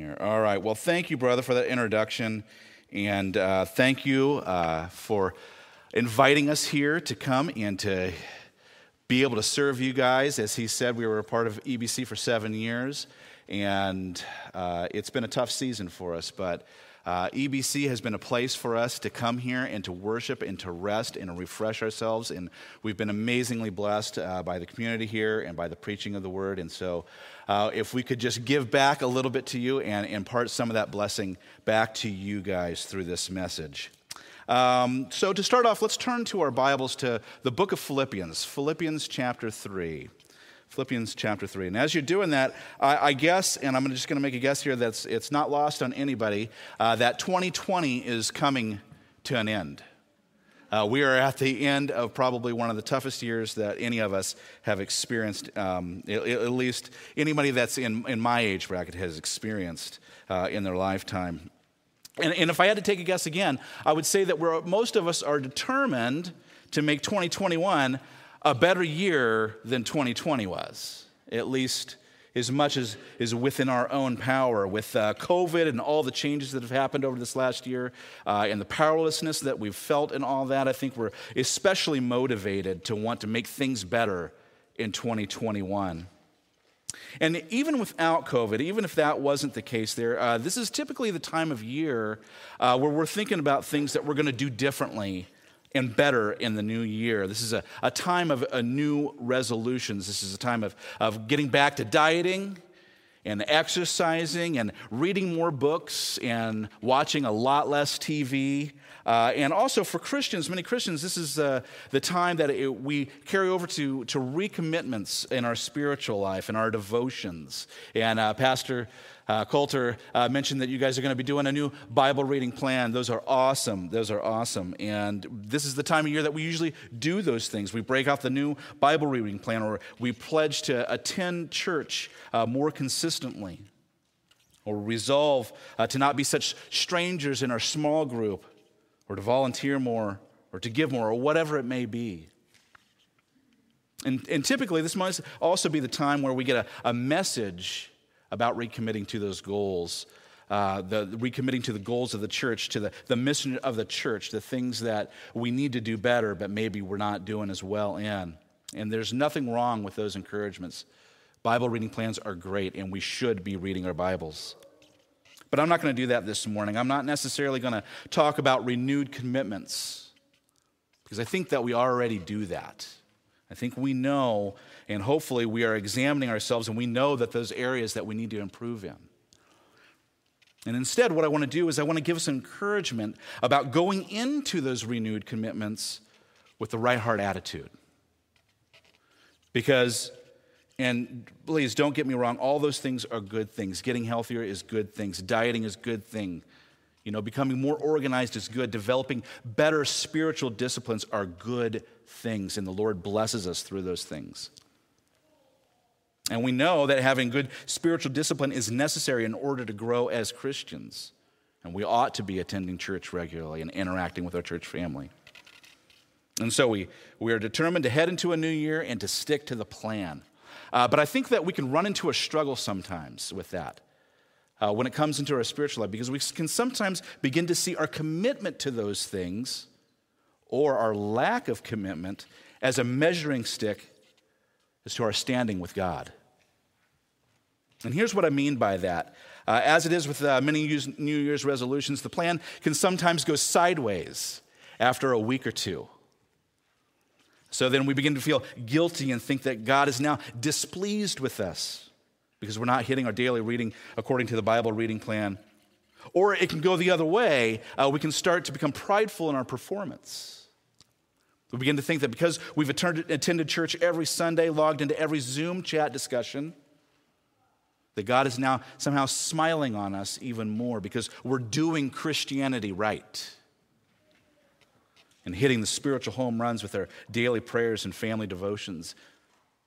here. All right. Well, thank you, brother, for that introduction. And uh, thank you uh, for inviting us here to come and to be able to serve you guys. As he said, we were a part of EBC for seven years, and uh, it's been a tough season for us, but uh, EBC has been a place for us to come here and to worship and to rest and refresh ourselves. And we've been amazingly blessed uh, by the community here and by the preaching of the word. And so, uh, if we could just give back a little bit to you and impart some of that blessing back to you guys through this message. Um, so, to start off, let's turn to our Bibles to the book of Philippians, Philippians chapter 3. Philippians chapter 3. And as you're doing that, I, I guess, and I'm just going to make a guess here that it's not lost on anybody, uh, that 2020 is coming to an end. Uh, we are at the end of probably one of the toughest years that any of us have experienced, um, at, at, least anybody that's in, in my age bracket has experienced uh, in their lifetime. And, and, if I had to take a guess again, I would say that we're, most of us are determined to make 2021 a better year than 2020 was, at least as much as is within our own power. With uh, COVID and all the changes that have happened over this last year uh, and the powerlessness that we've felt and all that, I think we're especially motivated to want to make things better in 2021. And even without COVID, even if that wasn't the case there, uh, this is typically the time of year uh, where we're thinking about things that we're going to do differently and better in the new year. This is a, a time of a new resolutions. This is a time of, of getting back to dieting and exercising and reading more books and watching a lot less TV. Uh, and also for Christians, many Christians, this is uh, the time that it, we carry over to, to recommitments in our spiritual life and our devotions. And uh, Pastor uh, Coulter uh, mentioned that you guys are going to be doing a new Bible reading plan. Those are awesome. Those are awesome. And this is the time of year that we usually do those things. We break out the new Bible reading plan, or we pledge to attend church uh, more consistently, or resolve to not be such strangers in our small group, or to volunteer more, or to give more, or whatever it may be. And, and typically, this must also be the time where we get a, a message about recommitting to those goals. Uh, the recommitting to the goals of the church, to the, the mission of the church, the things that we need to do better, but maybe we're not doing as well in. And there's nothing wrong with those encouragements. Bible reading plans are great, and we should be reading our Bibles. But I'm not going to do that this morning. I'm not necessarily going to talk about renewed commitments, because I think that we already do that. I think we know and hopefully, we are examining ourselves and we know that those areas that we need to improve in. And instead, what I want to do is I want to give us encouragement about going into those renewed commitments with the right heart attitude. Because, and please don't get me wrong, all those things are good things. Getting healthier is good things, dieting is good thing. You know, becoming more organized is good. Developing better spiritual disciplines are good things, and the Lord blesses us through those things. And we know that having good spiritual discipline is necessary in order to grow as Christians. And we ought to be attending church regularly and interacting with our church family. And so we, we are determined to head into a new year and to stick to the plan. Uh, but I think that we can run into a struggle sometimes with that uh, when it comes into our spiritual life because we can sometimes begin to see our commitment to those things or our lack of commitment as a measuring stick as to our standing with God. And here's what I mean by that. Uh, as it is with uh, many New Year's resolutions, the plan can sometimes go sideways after a week or two. So then we begin to feel guilty and think that God is now displeased with us because we're not hitting our daily reading according to the Bible reading plan. Or it can go the other way. Uh, we can start to become prideful in our performance. We begin to think that because we've attended church every Sunday, logged into every Zoom chat discussion, that God is now somehow smiling on us even more because we're doing Christianity right and hitting the spiritual home runs with our daily prayers and family devotions.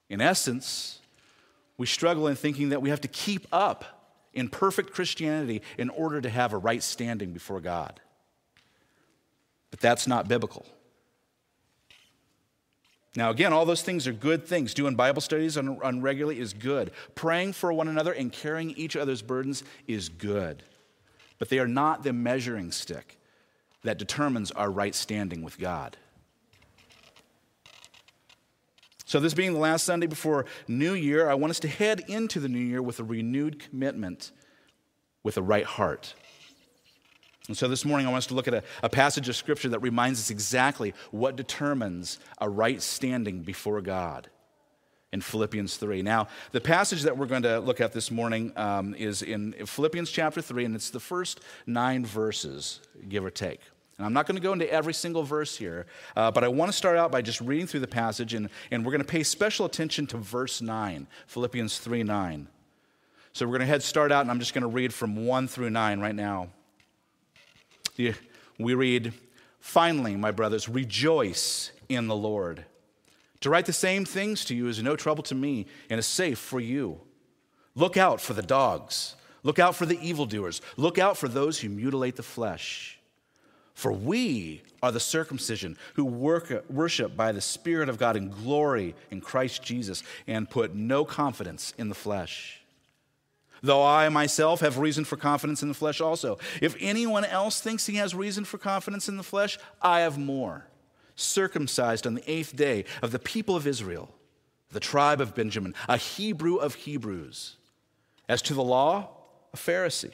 In essence, we struggle in thinking that we have to keep up in perfect Christianity in order to have a right standing before God. But that's not biblical. Now, again, all those things are good things. Doing Bible studies on, on regularly is good. Praying for one another and carrying each other's burdens is good. But they are not the measuring stick that determines our right standing with God. So, this being the last Sunday before New Year, I want us to head into the new year with a renewed commitment, with a right heart. And so this morning, I want us to look at a, a, passage of Scripture that reminds us exactly what determines a right standing before God in Philippians 3. Now, the passage that we're going to look at this morning um, is in Philippians chapter 3, and it's the first nine verses, give or take. And I'm not going to go into every single verse here, uh, but I want to start out by just reading through the passage, and, and we're going to pay special attention to verse 9, Philippians 3 9. So we're going to head start out, and I'm just going to read from 1 through 9 right now. We read, Finally, my brothers, rejoice in the Lord. To write the same things to you is no trouble to me and is safe for you. Look out for the dogs. Look out for the evildoers. Look out for those who mutilate the flesh. For we are the circumcision who work, worship by the Spirit of God in glory in Christ Jesus and put no confidence in the flesh. Though I myself have reason for confidence in the flesh also. If anyone else thinks he has reason for confidence in the flesh, I have more. Circumcised on the eighth day of the people of Israel, the tribe of Benjamin, a Hebrew of Hebrews. As to the law, a Pharisee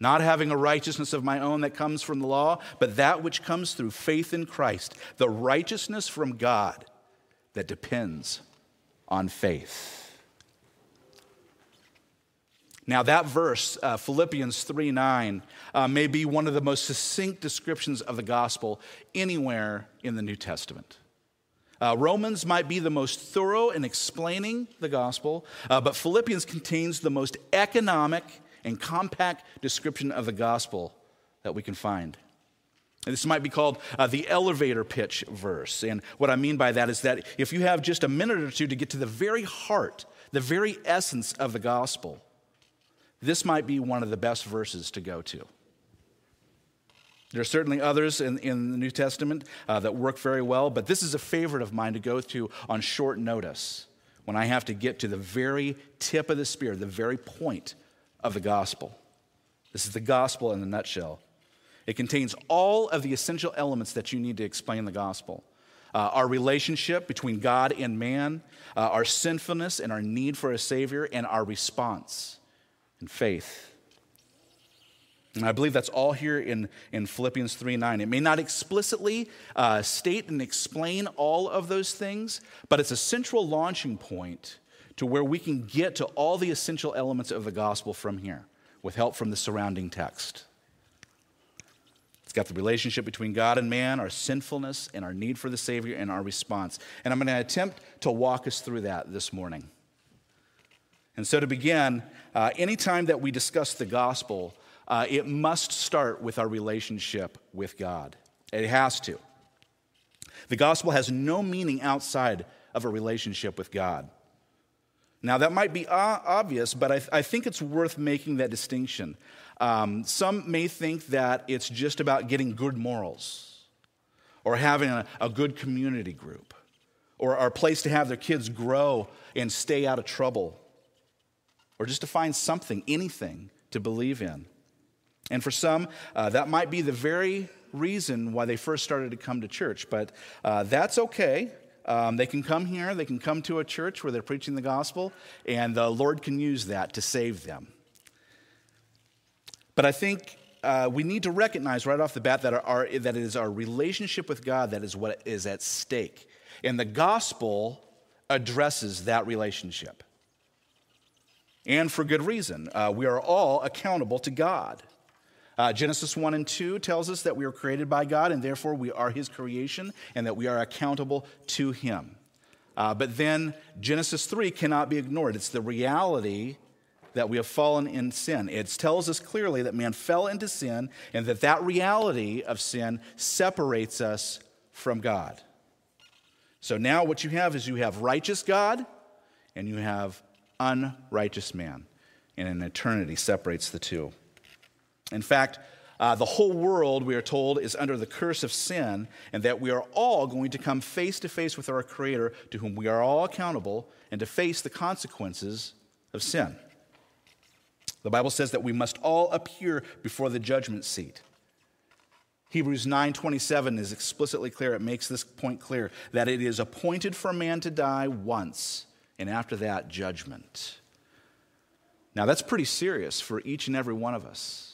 not having a righteousness of my own that comes from the law, but that which comes through faith in Christ, the righteousness from God that depends on faith. Now, that verse, uh, Philippians 3 9, uh, may be one of the most succinct descriptions of the gospel anywhere in the New Testament. Uh, Romans might be the most thorough in explaining the gospel, uh, but Philippians contains the most economic and compact description of the gospel that we can find. And this might be called uh, the elevator pitch verse. And what I mean by that is that if you have just a minute or two to get to the very heart, the very essence of the gospel, this might be one of the best verses to go to. There are certainly others in, in the New Testament uh, that work very well, but this is a favorite of mine to go to on short notice when I have to get to the very tip of the spear, the very point of the gospel. This is the gospel in a nutshell. It contains all of the essential elements that you need to explain the gospel. Uh, our relationship between God and man, uh, our sinfulness and our need for a Savior, and our response in faith. And I believe that's all here in, in Philippians 3 9. It may not explicitly uh, state and explain all of those things, but it's a central launching point to where we can get to all the essential elements of the gospel from here with help from the surrounding text. It's got the relationship between God and man, our sinfulness, and our need for the Savior, and our response. And I'm going to attempt to walk us through that this morning. And so, to begin, uh, anytime that we discuss the gospel, uh, it must start with our relationship with God. It has to. The gospel has no meaning outside of a relationship with God. Now, that might be obvious, but I, I think it's worth making that distinction. Um, some may think that it's just about getting good morals or having a, a good community group or a place to have their kids grow and stay out of trouble or just to find something, anything to believe in. And for some, uh, that might be the very reason why they first started to come to church, but uh, that's okay. Um, they can come here, they can come to a church where they're preaching the gospel, and the Lord can use that to save them. But I think uh, we need to recognize right off the bat that, our, that it is our relationship with God that is what is at stake. And the gospel addresses that relationship. And for good reason. Uh, we are all accountable to God. Uh, Genesis 1 and 2 tells us that we are created by God and therefore we are His creation and that we are accountable to Him. Uh, but then Genesis 3 cannot be ignored. It's the reality that we have fallen in sin. It tells us clearly that man fell into sin and that that reality of sin separates us from God. So now what you have is you have righteous God and you have unrighteous man. And an eternity separates the two. In fact, uh, the whole world, we are told, is under the curse of sin, and that we are all going to come face to face with our Creator, to whom we are all accountable, and to face the consequences of sin. The Bible says that we must all appear before the judgment seat. Hebrews 9:27 is explicitly clear. It makes this point clear that it is appointed for man to die once, and after that judgment. Now that's pretty serious for each and every one of us.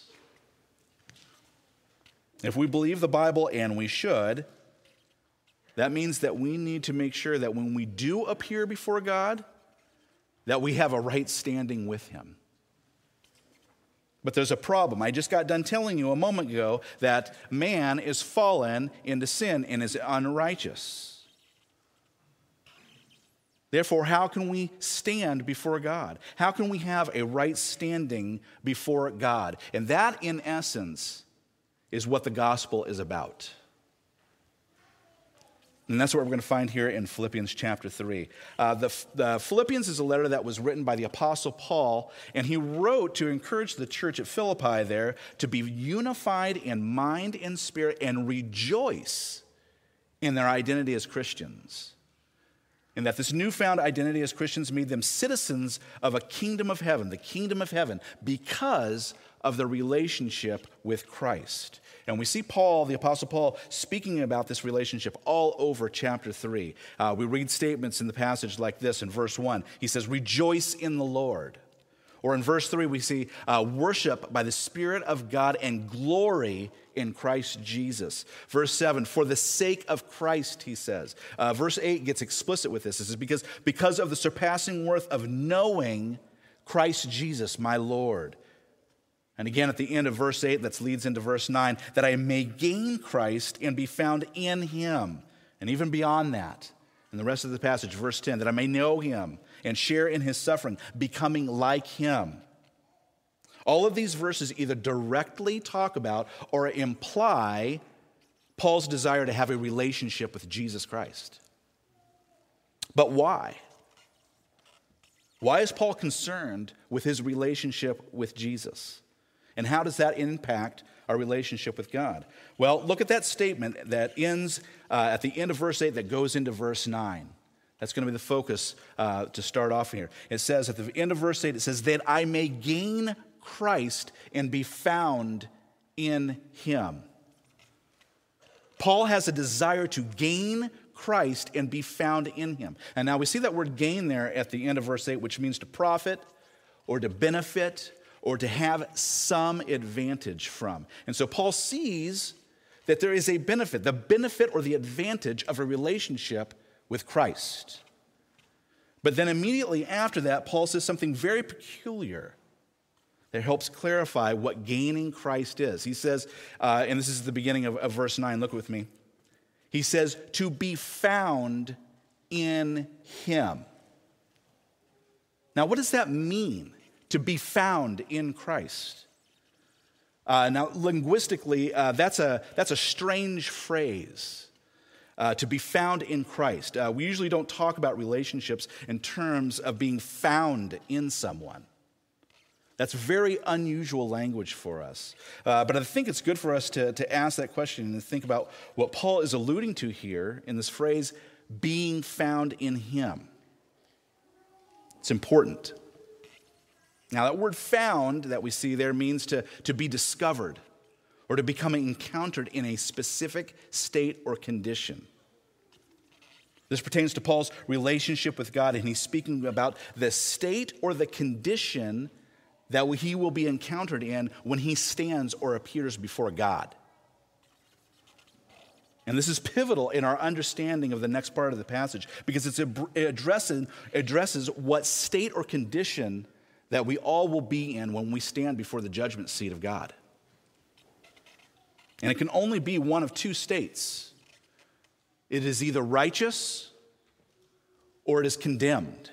If we believe the Bible, and we should, that means that we need to make sure that when we do appear before God, that we have a right standing with Him. But there's a problem. I just got done telling you a moment ago that man is fallen into sin and is unrighteous. Therefore, how can we stand before God? How can we have a right standing before God? And that, in essence, is what the gospel is about. And that's what we're going to find here in Philippians chapter 3. Uh, the, the, Philippians is a letter that was written by the Apostle Paul, and he wrote to encourage the church at Philippi there to be unified in mind and spirit and rejoice in their identity as Christians. And that this newfound identity as Christians made them citizens of a kingdom of heaven, the kingdom of heaven, because of the relationship with Christ. And we see Paul, the Apostle Paul, speaking about this relationship all over chapter 3. Uh, we read statements in the passage like this in verse 1. He says, Rejoice in the Lord. Or in verse 3, we see uh, worship by the Spirit of God and glory in Christ Jesus. Verse 7, for the sake of Christ, he says. Uh, verse 8 gets explicit with this. This is because, because of the surpassing worth of knowing Christ Jesus, my Lord. And again, at the end of verse 8, that leads into verse 9, that I may gain Christ and be found in him. And even beyond that, in the rest of the passage, verse 10, that I may know him and share in his suffering, becoming like him. All of these verses either directly talk about or imply Paul's desire to have a relationship with Jesus Christ. But why? Why is Paul concerned with his relationship with Jesus? And how does that impact our relationship with God? Well, look at that statement that ends uh, at the end of verse 8 that goes into verse 9. That's going to be the focus uh, to start off here. It says at the end of verse 8, it says, That I may gain Christ and be found in him. Paul has a desire to gain Christ and be found in him. And now we see that word gain there at the end of verse 8, which means to profit or to benefit or to have some advantage from. And so Paul sees that there is a benefit, the benefit or the advantage of a relationship with Christ. But then immediately after that, Paul says something very peculiar that helps clarify what gaining Christ is. He says, uh, and this is the beginning of, of verse 9, look with me. He says, to be found in him. Now, what does that mean? To be found in Christ. Uh, now, linguistically, uh, that's, a, that's a strange phrase. Uh, to be found in Christ. Uh, we usually don't talk about relationships in terms of being found in someone. That's very unusual language for us. Uh, but I think it's good for us to, to ask that question and think about what Paul is alluding to here in this phrase, being found in Him. It's important. Now, that word found that we see there means to, to be discovered or to become encountered in a specific state or condition. This pertains to Paul's relationship with God, and he's speaking about the state or the condition that he will be encountered in when he stands or appears before God. And this is pivotal in our understanding of the next part of the passage because it addresses, addresses what state or condition that we all will be in when we stand before the judgment seat of God. And it can only be one of two states it is either righteous or it is condemned.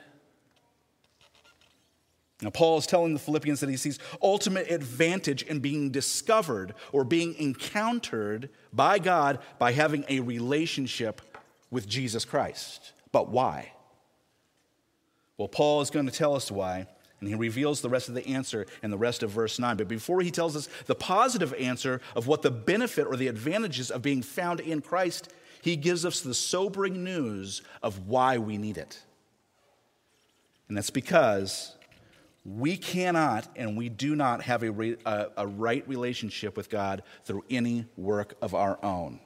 Now, Paul is telling the Philippians that he sees ultimate advantage in being discovered or being encountered by God by having a relationship with Jesus Christ. But why? Well, Paul is going to tell us why, and he reveals the rest of the answer in the rest of verse 9. But before he tells us the positive answer of what the benefit or the advantages of being found in Christ, he gives us the sobering news of why we need it. And that's because we cannot and we do not have a, re, a, a, right relationship with God through any work of our own.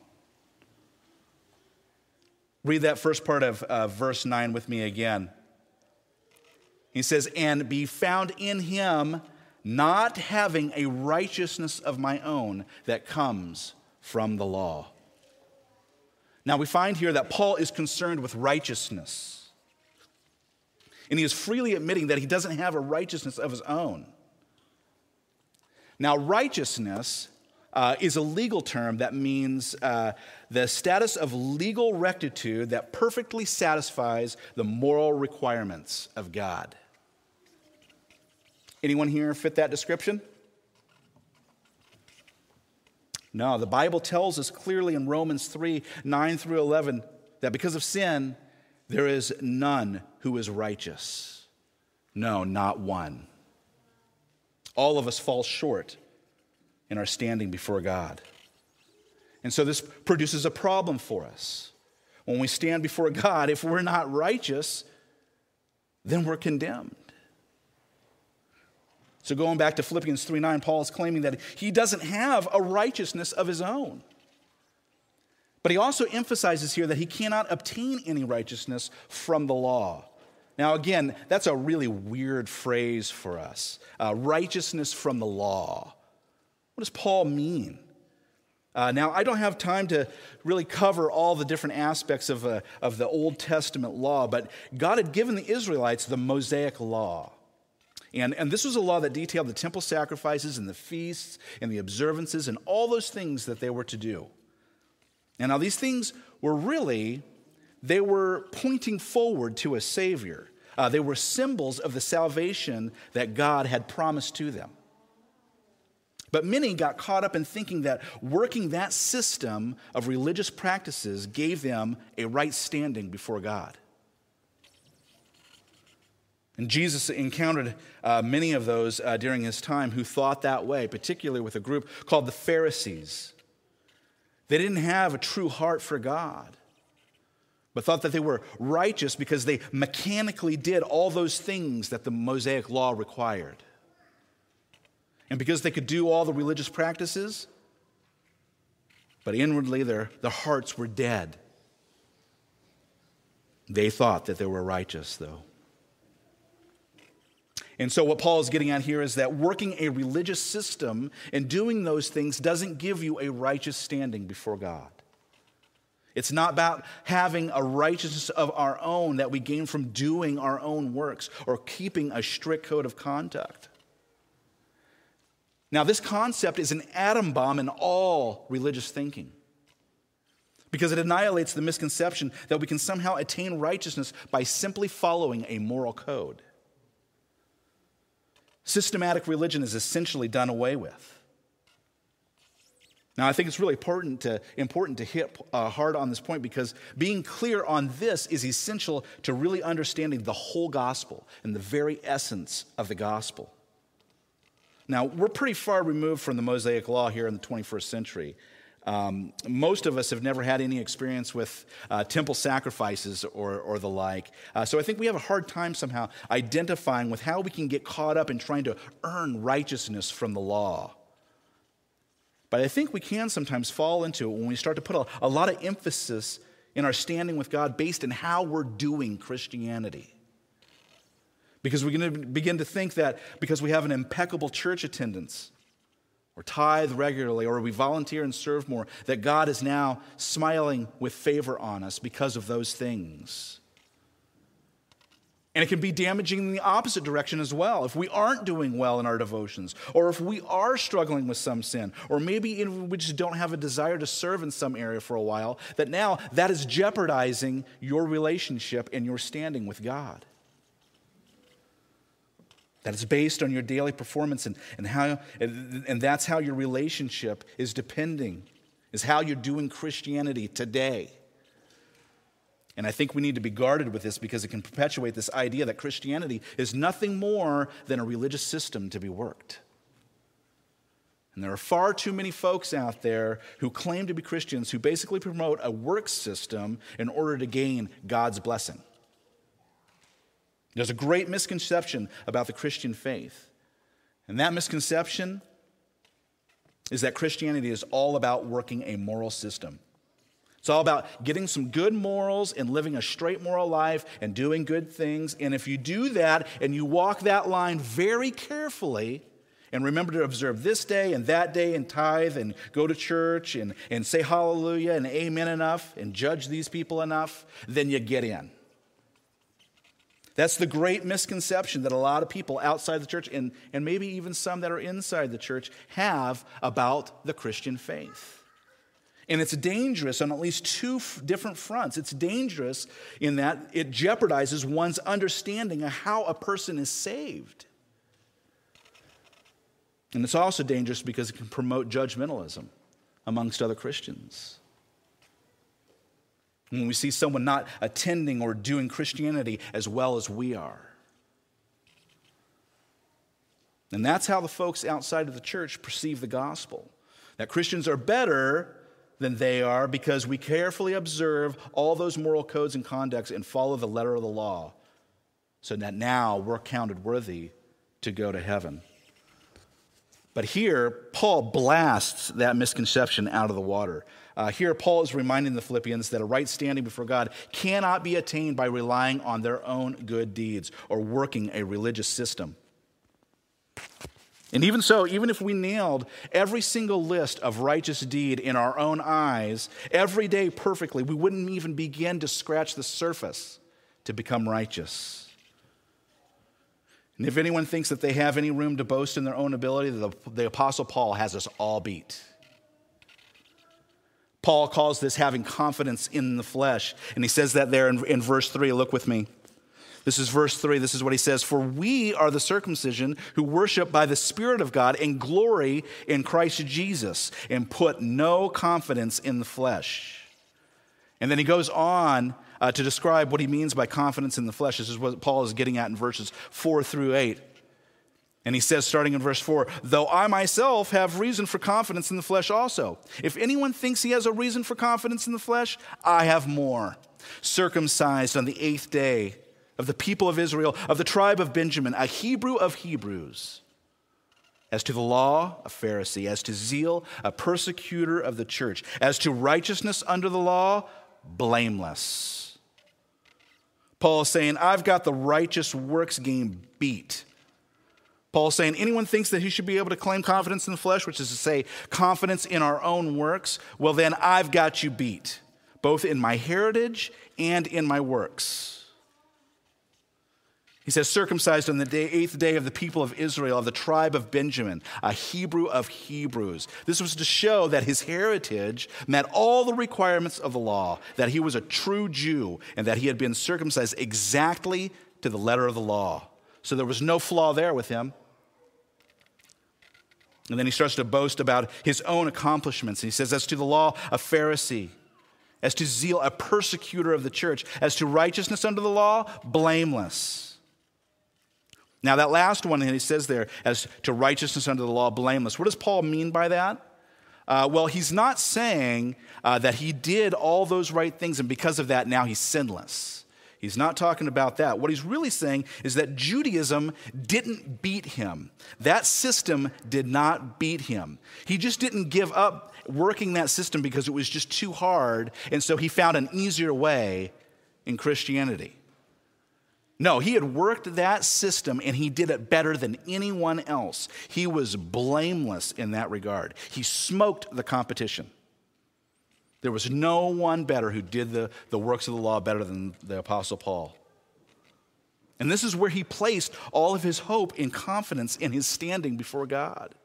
Read that first part of uh, verse 9 with me again. He says, And be found in him, not having a righteousness of my own that comes from the law. Now we find here that Paul is concerned with righteousness. And he is freely admitting that he doesn't have a righteousness of his own. Now, righteousness uh, is a legal term that means uh, the status of legal rectitude that perfectly satisfies the moral requirements of God. Anyone here fit that description? No, the Bible tells us clearly in Romans 3 9 through 11 that because of sin, there is none who is righteous. No, not one. All of us fall short in our standing before God. And so this produces a problem for us. When we stand before God, if we're not righteous, then we're condemned. So going back to Philippians 3 9, Paul is claiming that he doesn't have a righteousness of his own. But he also emphasizes here that he cannot obtain any righteousness from the law. Now, again, that's a really weird phrase for us uh, righteousness from the law. What does Paul mean? Uh, now, I don't have time to really cover all the different aspects of, uh, of the Old Testament law, but God had given the Israelites the Mosaic law. And, and this was a law that detailed the temple sacrifices and the feasts and the observances and all those things that they were to do. And now these things were really, they were pointing forward to a Savior. Uh, they were symbols of the salvation that God had promised to them. But many got caught up in thinking that working that system of religious practices gave them a right standing before God. And Jesus encountered uh, many of those uh, during his time who thought that way, particularly with a group called the Pharisees. They didn't have a true heart for God, but thought that they were righteous because they mechanically did all those things that the Mosaic law required. And because they could do all the religious practices, but inwardly their, their hearts were dead. They thought that they were righteous, though. And so, what Paul is getting at here is that working a religious system and doing those things doesn't give you a righteous standing before God. It's not about having a righteousness of our own that we gain from doing our own works or keeping a strict code of conduct. Now, this concept is an atom bomb in all religious thinking because it annihilates the misconception that we can somehow attain righteousness by simply following a moral code. Systematic religion is essentially done away with. Now, I think it's really important to, important to hit uh, hard on this point because being clear on this is essential to really understanding the whole gospel and the very essence of the gospel. Now, we're pretty far removed from the Mosaic law here in the 21st century. Um, most of us have never had any experience with uh, temple sacrifices or, or the like. Uh, so I think we have a hard time somehow identifying with how we can get caught up in trying to earn righteousness from the law. But I think we can sometimes fall into it when we start to put a, a lot of emphasis in our standing with God based on how we're doing Christianity. Because we're going to begin to think that because we have an impeccable church attendance, or tithe regularly, or we volunteer and serve more, that God is now smiling with favor on us because of those things. And it can be damaging in the opposite direction as well. If we aren't doing well in our devotions, or if we are struggling with some sin, or maybe we just don't have a desire to serve in some area for a while, that now that is jeopardizing your relationship and your standing with God. That is based on your daily performance and, and how and, and that's how your relationship is depending, is how you're doing Christianity today. And I think we need to be guarded with this because it can perpetuate this idea that Christianity is nothing more than a religious system to be worked. And there are far too many folks out there who claim to be Christians who basically promote a work system in order to gain God's blessing. There's a great misconception about the Christian faith. And that misconception is that Christianity is all about working a moral system. It's all about getting some good morals and living a straight moral life and doing good things. And if you do that and you walk that line very carefully, and remember to observe this day and that day and tithe and go to church and, and say hallelujah and amen enough and judge these people enough, then you get in. That's the great misconception that a lot of people outside the church and, and maybe even some that are inside the church have about the Christian faith. And it's dangerous on at least two f- different fronts. It's dangerous in that it jeopardizes one's understanding of how a person is saved. And it's also dangerous because it can promote judgmentalism amongst other Christians. When we see someone not attending or doing Christianity as well as we are. And that's how the folks outside of the church perceive the gospel that Christians are better than they are because we carefully observe all those moral codes and conducts and follow the letter of the law so that now we're counted worthy to go to heaven. But here, Paul blasts that misconception out of the water. Uh, here, Paul is reminding the Philippians that a right standing before God cannot be attained by relying on their own good deeds or working a religious system. And even so, even if we nailed every single list of righteous deed in our own eyes every day perfectly, we wouldn't even begin to scratch the surface to become righteous. And if anyone thinks that they have any room to boast in their own ability, the, the Apostle Paul has us all beat. Paul calls this having confidence in the flesh. And he says that there in, in verse 3. Look with me. This is verse 3. This is what he says For we are the circumcision who worship by the Spirit of God and glory in Christ Jesus and put no confidence in the flesh. And then he goes on uh, to describe what he means by confidence in the flesh. This is what Paul is getting at in verses 4 through 8. And he says, starting in verse 4, though I myself have reason for confidence in the flesh also. If anyone thinks he has a reason for confidence in the flesh, I have more. Circumcised on the eighth day of the people of Israel, of the tribe of Benjamin, a Hebrew of Hebrews. As to the law, a Pharisee. As to zeal, a persecutor of the church. As to righteousness under the law, blameless. Paul is saying, I've got the righteous works game beat. Paul saying, anyone thinks that he should be able to claim confidence in the flesh, which is to say, confidence in our own works, well, then I've got you beat, both in my heritage and in my works. He says, circumcised on the day, eighth day of the people of Israel, of the tribe of Benjamin, a Hebrew of Hebrews. This was to show that his heritage met all the requirements of the law, that he was a true Jew, and that he had been circumcised exactly to the letter of the law. So there was no flaw there with him. And then he starts to boast about his own accomplishments. He says, As to the law, a Pharisee. As to zeal, a persecutor of the church. As to righteousness under the law, blameless. Now, that last one, he says there, as to righteousness under the law, blameless. What does Paul mean by that? Uh, well, he's not saying uh, that he did all those right things, and because of that, now he's sinless. He's not talking about that. What he's really saying is that Judaism didn't beat him. That system did not beat him. He just didn't give up working that system because it was just too hard, and so he found an easier way in Christianity. No, he had worked that system and he did it better than anyone else. He was blameless in that regard. He smoked the competition. There was no one better who did the, the works of the law better than the Apostle Paul. And this is where he placed all of his hope and confidence in his standing before God,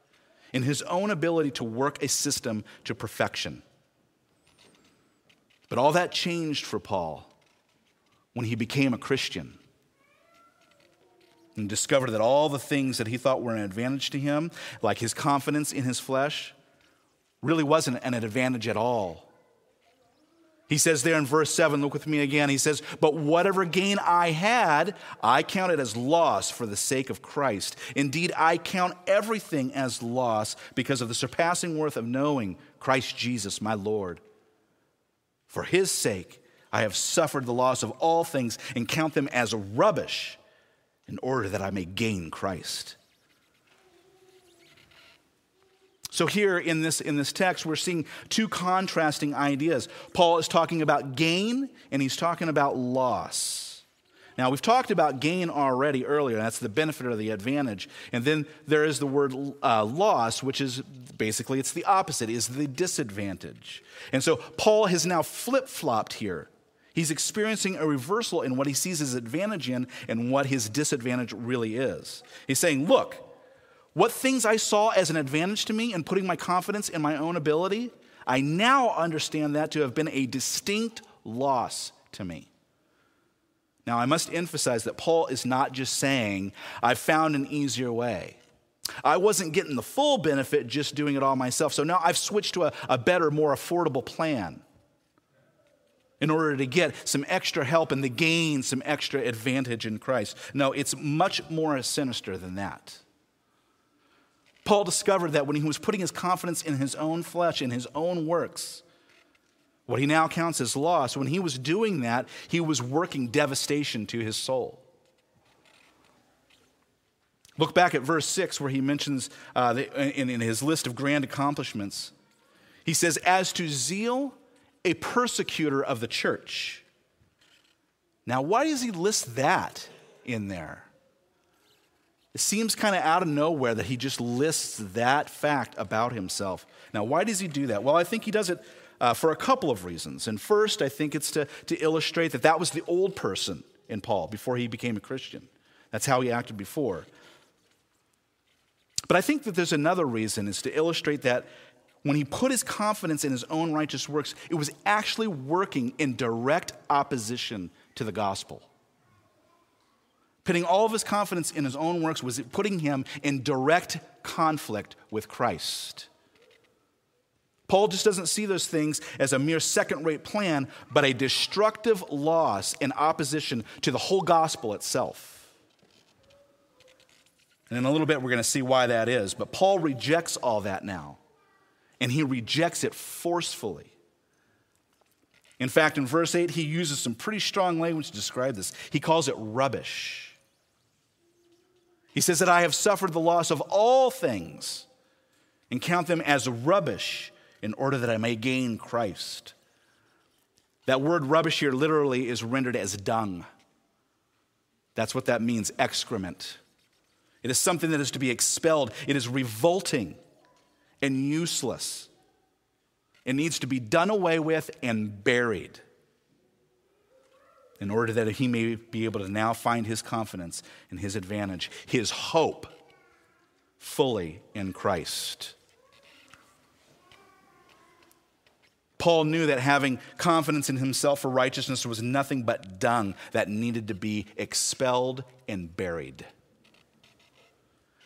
in his own ability to work a system to perfection. But all that changed for Paul when he became a Christian and discovered that all the things that he thought were an advantage to him, like his confidence in his flesh, really wasn't an advantage at all. He says there in verse 7, look with me again. He says, But whatever gain I had, I count it as loss for the sake of Christ. Indeed, I count everything as loss because of the surpassing worth of knowing Christ Jesus, my Lord. For his sake, I have suffered the loss of all things and count them as rubbish in order that I may gain Christ. So, here in this, in this text, we're seeing two contrasting ideas. Paul is talking about gain and he's talking about loss. Now, we've talked about gain already earlier. That's the benefit or the advantage. And then there is the word uh, loss, which is basically it's the opposite, is the disadvantage. And so Paul has now flip flopped here. He's experiencing a reversal in what he sees his advantage in and what his disadvantage really is. He's saying, Look, what things I saw as an advantage to me in putting my confidence in my own ability, I now understand that to have been a distinct loss to me. Now, I must emphasize that Paul is not just saying, I found an easier way. I wasn't getting the full benefit just doing it all myself. So now I've switched to a, a better, more affordable plan in order to get some extra help and to gain some extra advantage in Christ. No, it's much more sinister than that. Paul discovered that when he was putting his confidence in his own flesh, in his own works, what he now counts as loss, when he was doing that, he was working devastation to his soul. Look back at verse 6, where he mentions uh, in, in his list of grand accomplishments. He says, As to zeal, a persecutor of the church. Now, why does he list that in there? It seems kind of out of nowhere that he just lists that fact about himself. Now, why does he do that? Well, I think he does it uh, for a couple of reasons. And first, I think it's to, to illustrate that that was the old person in Paul before he became a Christian. That's how he acted before. But I think that there's another reason is to illustrate that when he put his confidence in his own righteous works, it was actually working in direct opposition to the gospel. Putting all of his confidence in his own works was putting him in direct conflict with Christ. Paul just doesn't see those things as a mere second rate plan, but a destructive loss in opposition to the whole gospel itself. And in a little bit, we're going to see why that is. But Paul rejects all that now and he rejects it forcefully. In fact, in verse 8, he uses some pretty strong language to describe this. He calls it rubbish. He says that I have suffered the loss of all things and count them as rubbish in order that I may gain Christ. That word rubbish here literally is rendered as dung. That's what that means excrement. It is something that is to be expelled, it is revolting and useless. It needs to be done away with and buried in order that he may be able to now find his confidence and his advantage, his hope fully in Christ. Paul knew that having confidence in himself for righteousness was nothing but dung that needed to be expelled and buried.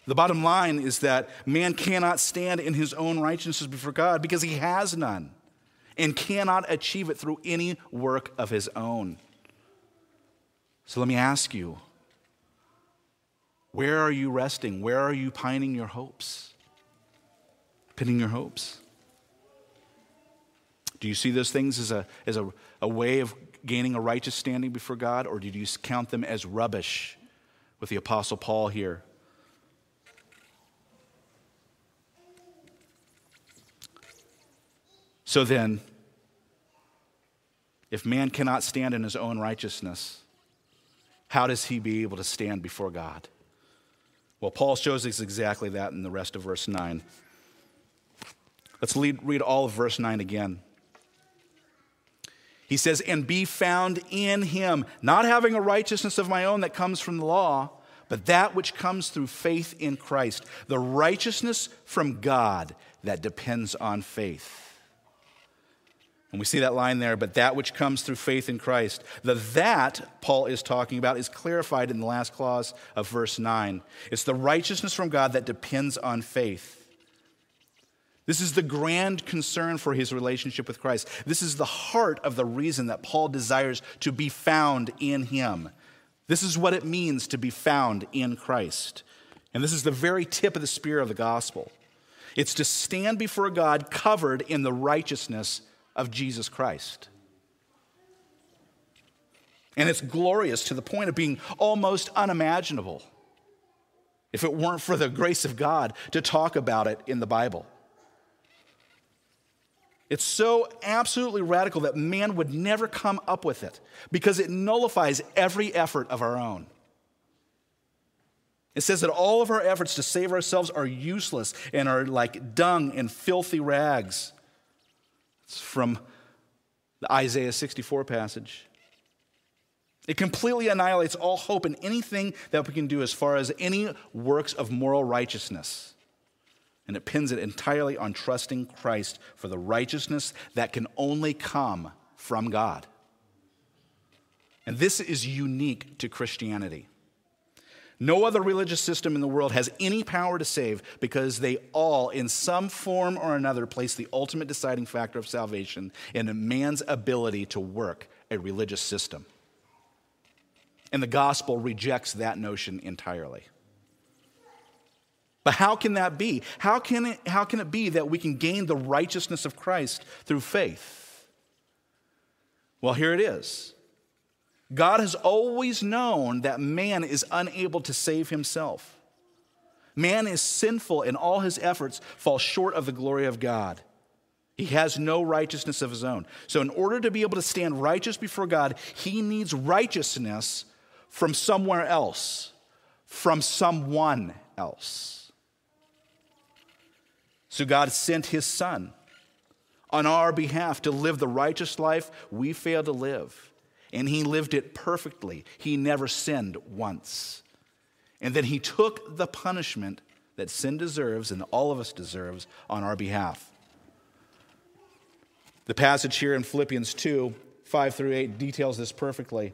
The bottom line is that man cannot stand in his own righteousness before God because he has none and cannot achieve it through any work of his own. So let me ask you where are you resting? Where are you pining your hopes? Pinning your hopes? Do you see those things as a, as a, a way of gaining a righteous standing before God, or do you count them as rubbish with the Apostle Paul here? So then, if man cannot stand in his own righteousness, how does he be able to stand before God? Well, Paul shows us exactly that in the rest of verse 9. Let's read all of verse 9 again. He says, and be found in him, not having a righteousness of my own that comes from the law, but that which comes through faith in Christ, the righteousness from God that depends on faith. And we see that line there, but that which comes through faith in Christ. The that Paul is talking about is clarified in the last clause of verse 9. It's the righteousness from God that depends on faith. This is the grand concern for his relationship with Christ. This is the heart of the reason that Paul desires to be found in him. This is what it means to be found in Christ. And this is the very tip of the spear of the gospel. It's to stand before God covered in the righteousness of Jesus Christ. And it's glorious to the point of being almost unimaginable if it weren't for the grace of God to talk about it in the Bible. It's so absolutely radical that man would never come up with it because it nullifies every effort of our own. It says that all of our efforts to save ourselves are useless and are like dung and filthy rags. It's from the Isaiah 64 passage. It completely annihilates all hope in anything that we can do as far as any works of moral righteousness. And it pins it entirely on trusting Christ for the righteousness that can only come from God. And this is unique to Christianity. No other religious system in the world has any power to save because they all, in some form or another, place the ultimate deciding factor of salvation in a man's ability to work a religious system. And the gospel rejects that notion entirely. But how can that be? How can, it, how can it be that we can gain the righteousness of Christ through faith? Well, here it is. God has always known that man is unable to save himself. Man is sinful, and all his efforts fall short of the glory of God. He has no righteousness of his own. So, in order to be able to stand righteous before God, he needs righteousness from somewhere else, from someone else. So, God sent his son on our behalf to live the righteous life we fail to live and he lived it perfectly. He never sinned once. And then he took the punishment that sin deserves and all of us deserves on our behalf. The passage here in Philippians 2 5 through 8 details this perfectly.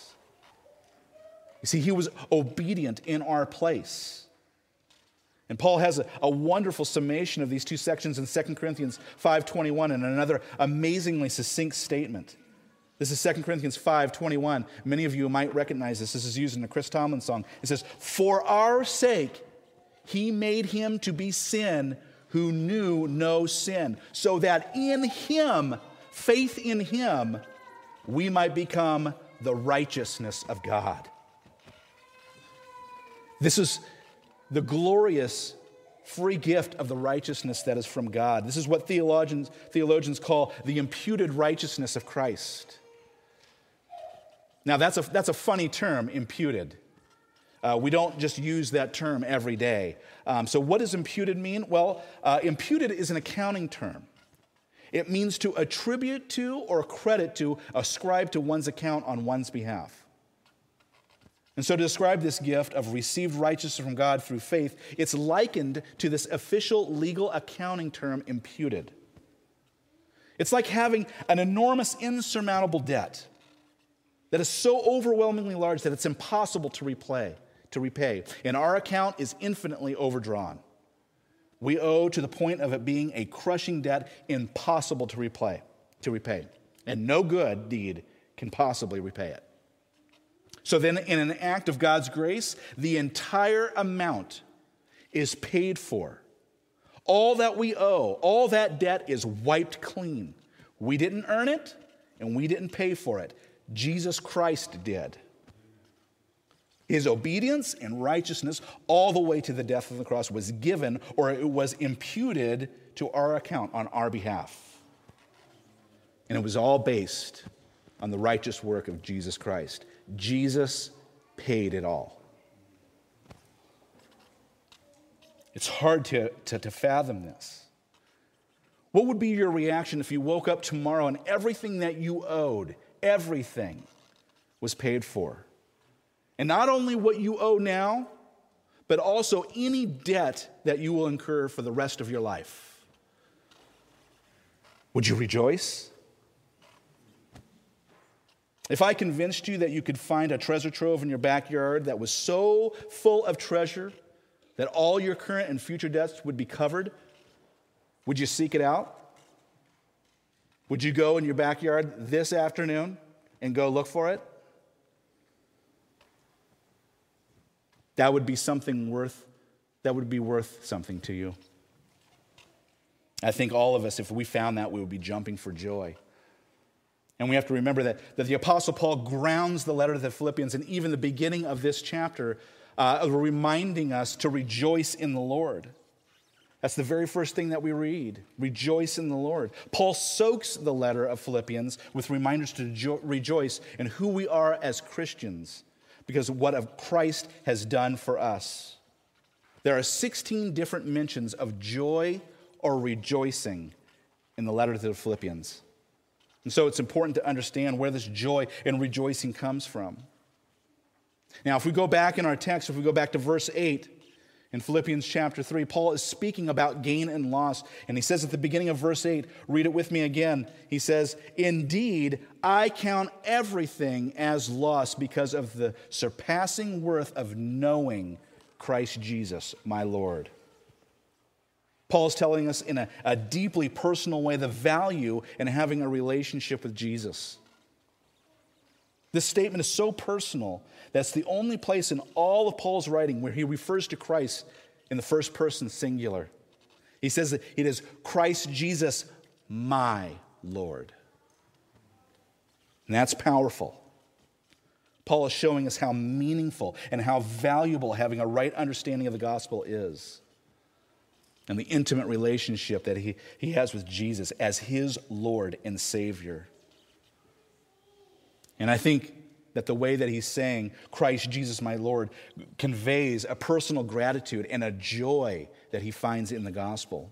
You see, he was obedient in our place. And Paul has a, a, wonderful summation of these two sections in 2 Corinthians 5.21 and another amazingly succinct statement. This is 2 Corinthians 5.21. Many of you might recognize this. This is used in the Chris Tomlin song. It says, For our sake he made him to be sin who knew no sin, so that in him, faith in him, we might become the righteousness of God. This is the glorious free gift of the righteousness that is from God. This is what theologians, theologians call the imputed righteousness of Christ. Now, that's a, that's a funny term, imputed. Uh, we don't just use that term every day. Um, so, what does imputed mean? Well, uh, imputed is an accounting term. It means to attribute to or credit to, ascribe to one's account on one's behalf. And so, to describe this gift of received righteousness from God through faith, it's likened to this official legal accounting term, imputed. It's like having an enormous, insurmountable debt that is so overwhelmingly large that it's impossible to repay. To repay. And our account is infinitely overdrawn. We owe to the point of it being a crushing debt impossible to repay, to repay. And no good deed can possibly repay it. So then, in an act of God's grace, the entire amount is paid for. All that we owe, all that debt is wiped clean. We didn't earn it and we didn't pay for it. Jesus Christ did. His obedience and righteousness, all the way to the death of the cross, was given or it was imputed to our account on our behalf. And it was all based on the righteous work of Jesus Christ. Jesus paid it all. It's hard to, to, to, fathom this. What would be your reaction if you woke up tomorrow and everything that you owed, everything, was paid for? And not only what you owe now, but also any debt that you will incur for the rest of your life. Would you rejoice? If I convinced you that you could find a treasure trove in your backyard that was so full of treasure that all your current and future debts would be covered, would you seek it out? Would you go in your backyard this afternoon and go look for it? That would be something worth, that would be worth something to you. I think all of us, if we found that, we would be jumping for joy. And we have to remember that, that the Apostle Paul grounds the letter to the Philippians, and even the beginning of this chapter, uh, reminding us to rejoice in the Lord. That's the very first thing that we read. Rejoice in the Lord. Paul soaks the letter of Philippians with reminders to jo- rejoice in who we are as Christians because of what Christ has done for us. There are 16 different mentions of joy or rejoicing in the letter to the Philippians. And so it's important to understand where this joy and rejoicing comes from. Now, if we go back in our text, if we go back to verse 8 in Philippians chapter 3, Paul is speaking about gain and loss. And he says at the beginning of verse 8, read it with me again. He says, Indeed, I count everything as loss because of the surpassing worth of knowing Christ Jesus, my Lord. Paul is telling us in a, a deeply personal way the value in having a relationship with Jesus. This statement is so personal that's the only place in all of Paul's writing where he refers to Christ in the first person singular. He says that it is Christ Jesus, my Lord. And that's powerful. Paul is showing us how meaningful and how valuable having a right understanding of the gospel is. And the intimate relationship that he, he has with Jesus as his Lord and Savior. And I think that the way that he's saying, Christ Jesus my Lord, conveys a personal gratitude and a joy that he finds in the gospel.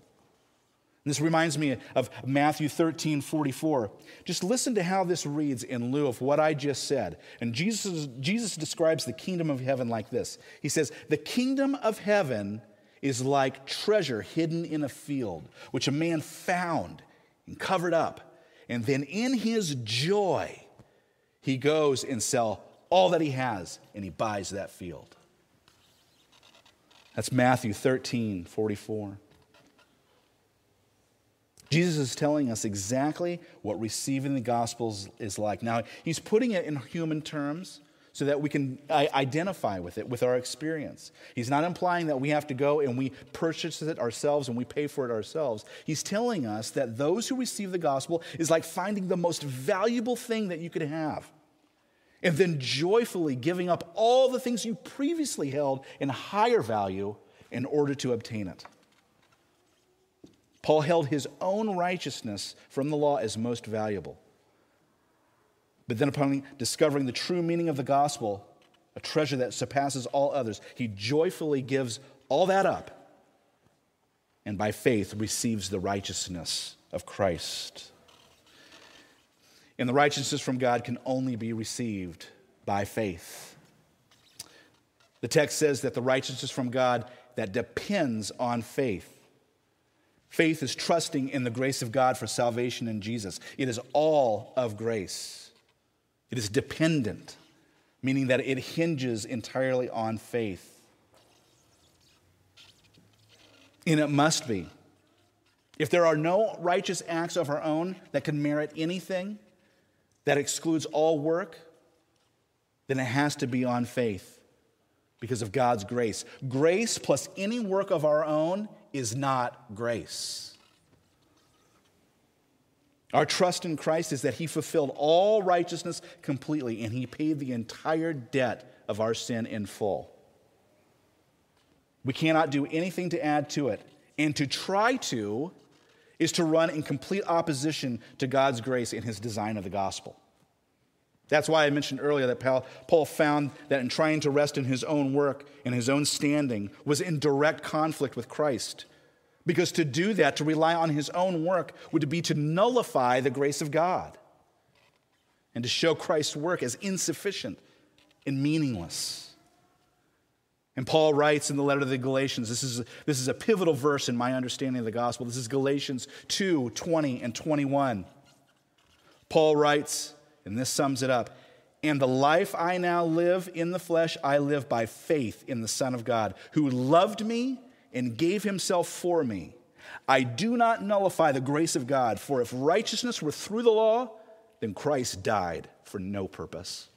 And this reminds me of Matthew 13, 44. Just listen to how this reads in lieu of what I just said. And Jesus, Jesus describes the kingdom of heaven like this He says, The kingdom of heaven is like treasure hidden in a field, which a man found and covered up. And then in his joy, he goes and sell all that he has and he buys that field. That's Matthew 13, 44. Jesus is telling us exactly what receiving the Gospels is like. Now, he's putting it in human terms so that we can identify with it with our experience. He's not implying that we have to go and we purchase it ourselves and we pay for it ourselves. He's telling us that those who receive the gospel is like finding the most valuable thing that you could have and then joyfully giving up all the things you previously held in higher value in order to obtain it. Paul held his own righteousness from the law as most valuable. But then, upon discovering the true meaning of the gospel, a treasure that surpasses all others, he joyfully gives all that up and by faith receives the righteousness of Christ. And the righteousness from God can only be received by faith. The text says that the righteousness from God that depends on faith. Faith is trusting in the grace of God for salvation in Jesus. It is all of grace. It is dependent, meaning that it hinges entirely on faith. And it must be. If there are no righteous acts of our own that can merit anything, that excludes all work, then it has to be on faith because of God's grace. Grace plus any work of our own is not grace. Our trust in Christ is that He fulfilled all righteousness completely and He paid the entire debt of our sin in full. We cannot do anything to add to it. And to try to is to run in complete opposition to God's grace and His design of the gospel. That's why I mentioned earlier that Paul found that in trying to rest in his own work and his own standing was in direct conflict with Christ. Because to do that, to rely on his own work, would be to nullify the grace of God and to show Christ's work as insufficient and meaningless. And Paul writes in the letter to the Galatians, this is, this is a pivotal verse in my understanding of the gospel. This is Galatians 2 20 and 21. Paul writes, and this sums it up And the life I now live in the flesh, I live by faith in the Son of God, who loved me and gave himself for me. I do not nullify the grace of God, for if righteousness were through the law, then Christ died for no purpose.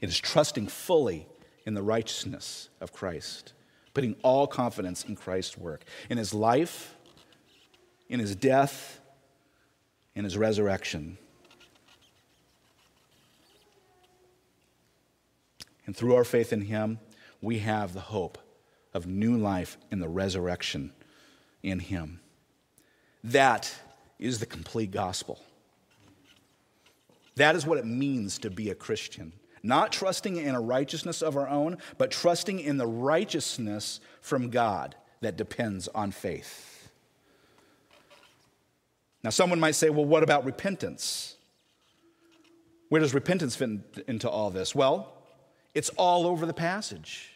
It is trusting fully in the righteousness of Christ, putting all confidence in Christ's work, in his life, in his death, in his resurrection. And through our faith in him, we have the hope of new life in the resurrection in him. That is the complete gospel. That is what it means to be a Christian. Not trusting in a righteousness of our own, but trusting in the righteousness from God that depends on faith. Now, someone might say, well, what about repentance? Where does repentance fit into all this? Well, it's all over the passage.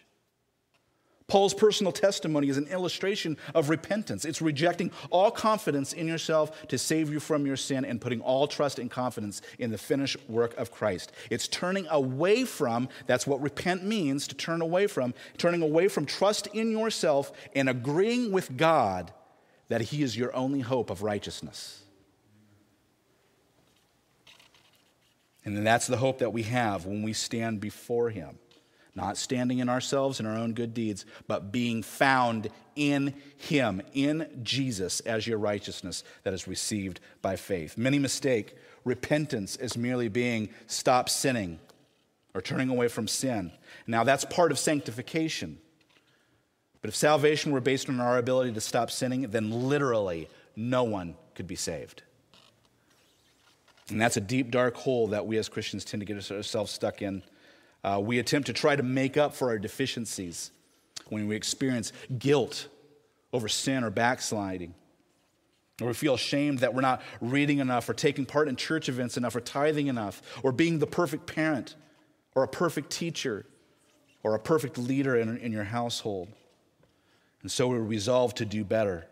Paul's personal testimony is an illustration of repentance. It's rejecting all confidence in yourself to save you from your sin and putting all trust and confidence in the finished work of Christ. It's turning away from, that's what repent means, to turn away from, turning away from trust in yourself and agreeing with God that He is your only hope of righteousness. And that's the hope that we have when we stand before Him. Not standing in ourselves and our own good deeds, but being found in Him, in Jesus, as your righteousness that is received by faith. Many mistake repentance as merely being stop sinning or turning away from sin. Now, that's part of sanctification. But if salvation were based on our ability to stop sinning, then literally no one could be saved. And that's a deep, dark hole that we as Christians tend to get ourselves stuck in. Uh, we attempt to try to make up for our deficiencies when we experience guilt over sin or backsliding. Or we feel ashamed that we're not reading enough, or taking part in church events enough, or tithing enough, or being the perfect parent, or a perfect teacher, or a perfect leader in, in your household. And so we resolve to do better.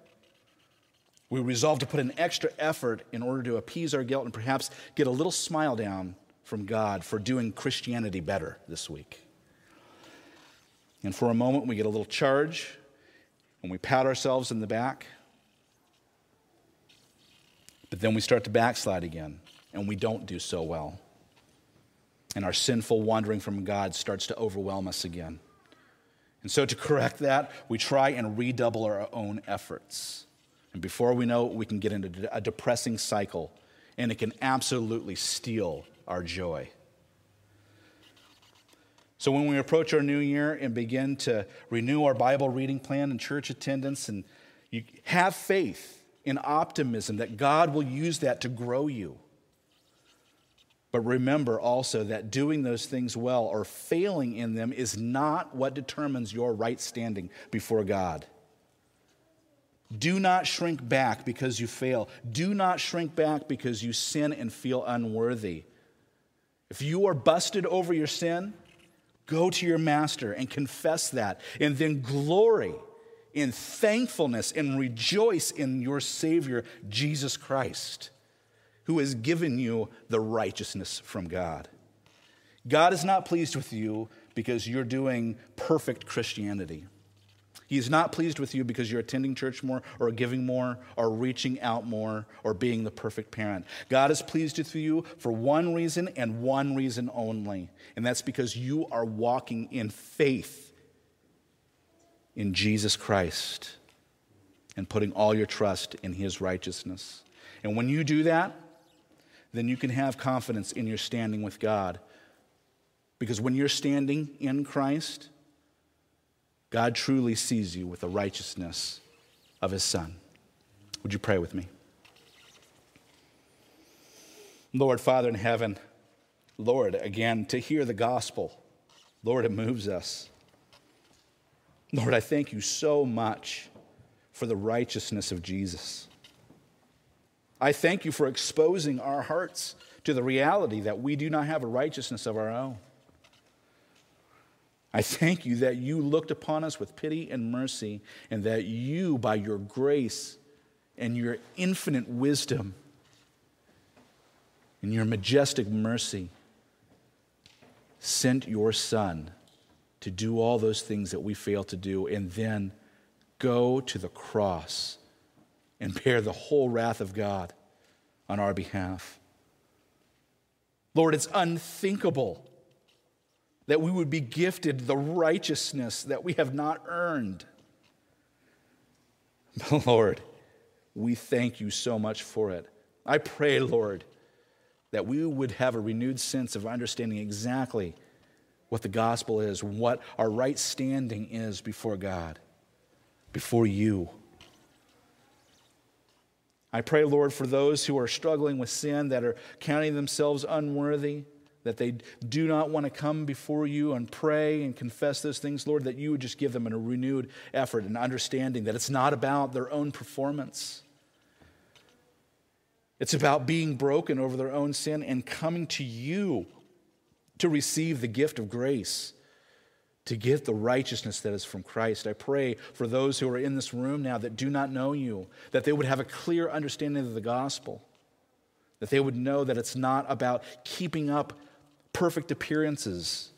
We resolve to put an extra effort in order to appease our guilt and perhaps get a little smile down from God for doing Christianity better this week. And for a moment, we get a little charge and we pat ourselves in the back. But then we start to backslide again and we don't do so well. And our sinful wandering from God starts to overwhelm us again. And so, to correct that, we try and redouble our own efforts. And before we know it, we can get into a depressing cycle, and it can absolutely steal our joy. So, when we approach our new year and begin to renew our Bible reading plan and church attendance, and you have faith in optimism that God will use that to grow you. But remember also that doing those things well or failing in them is not what determines your right standing before God. Do not shrink back because you fail. Do not shrink back because you sin and feel unworthy. If you are busted over your sin, go to your master and confess that, and then glory in thankfulness and rejoice in your Savior, Jesus Christ, who has given you the righteousness from God. God is not pleased with you because you're doing perfect Christianity. He's not pleased with you because you're attending church more or giving more or reaching out more or being the perfect parent. God is pleased with you for one reason and one reason only, and that's because you are walking in faith in Jesus Christ. and putting all your trust in His righteousness. And when you do that, then you can have confidence in your standing with God. Because when you're standing in Christ, God truly sees you with the righteousness of His Son. Would you pray with me? Lord, Father in heaven, Lord, again, to hear the gospel, Lord, it moves us. Lord, I thank you so much for the righteousness of Jesus. I thank you for exposing our hearts to the reality that we do not have a righteousness of our own. I thank you that you looked upon us with pity and mercy, and that you, by your grace and your infinite wisdom and your majestic mercy, sent your Son to do all those things that we fail to do, and then go to the cross and bear the whole wrath of God on our behalf. Lord, it's unthinkable that we would be gifted the righteousness that we have not earned. Lord, we thank you so much for it. I pray, Lord, that we would have a renewed sense of understanding exactly what the gospel is, what our right standing is before God, before you. I pray, Lord, for those who are struggling with sin, that are counting themselves unworthy, that they do not want to come before you and pray and confess those things, Lord, that you would just give them a renewed effort and understanding that it's not about their own performance. It's about being broken over their own sin and coming to you to receive the gift of grace, to get the righteousness that is from Christ. I pray for those who are in this room now that do not know you, that they would have a clear understanding of the gospel, that they would know that it's not about keeping up perfect appearances,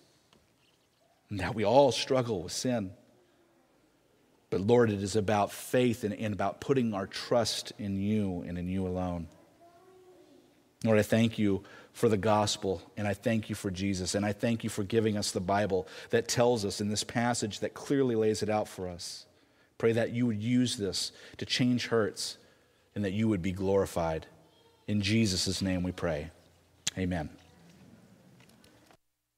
and that we all struggle with sin. But Lord, it is about faith and, and about putting our trust in you and in you alone. Lord, I thank you for the gospel, and I thank you for Jesus, and I thank you for giving us the Bible that tells us in this passage that clearly lays it out for us. Pray that you would use this to change hurts and that you would be glorified. In Jesus' name we pray. Amen.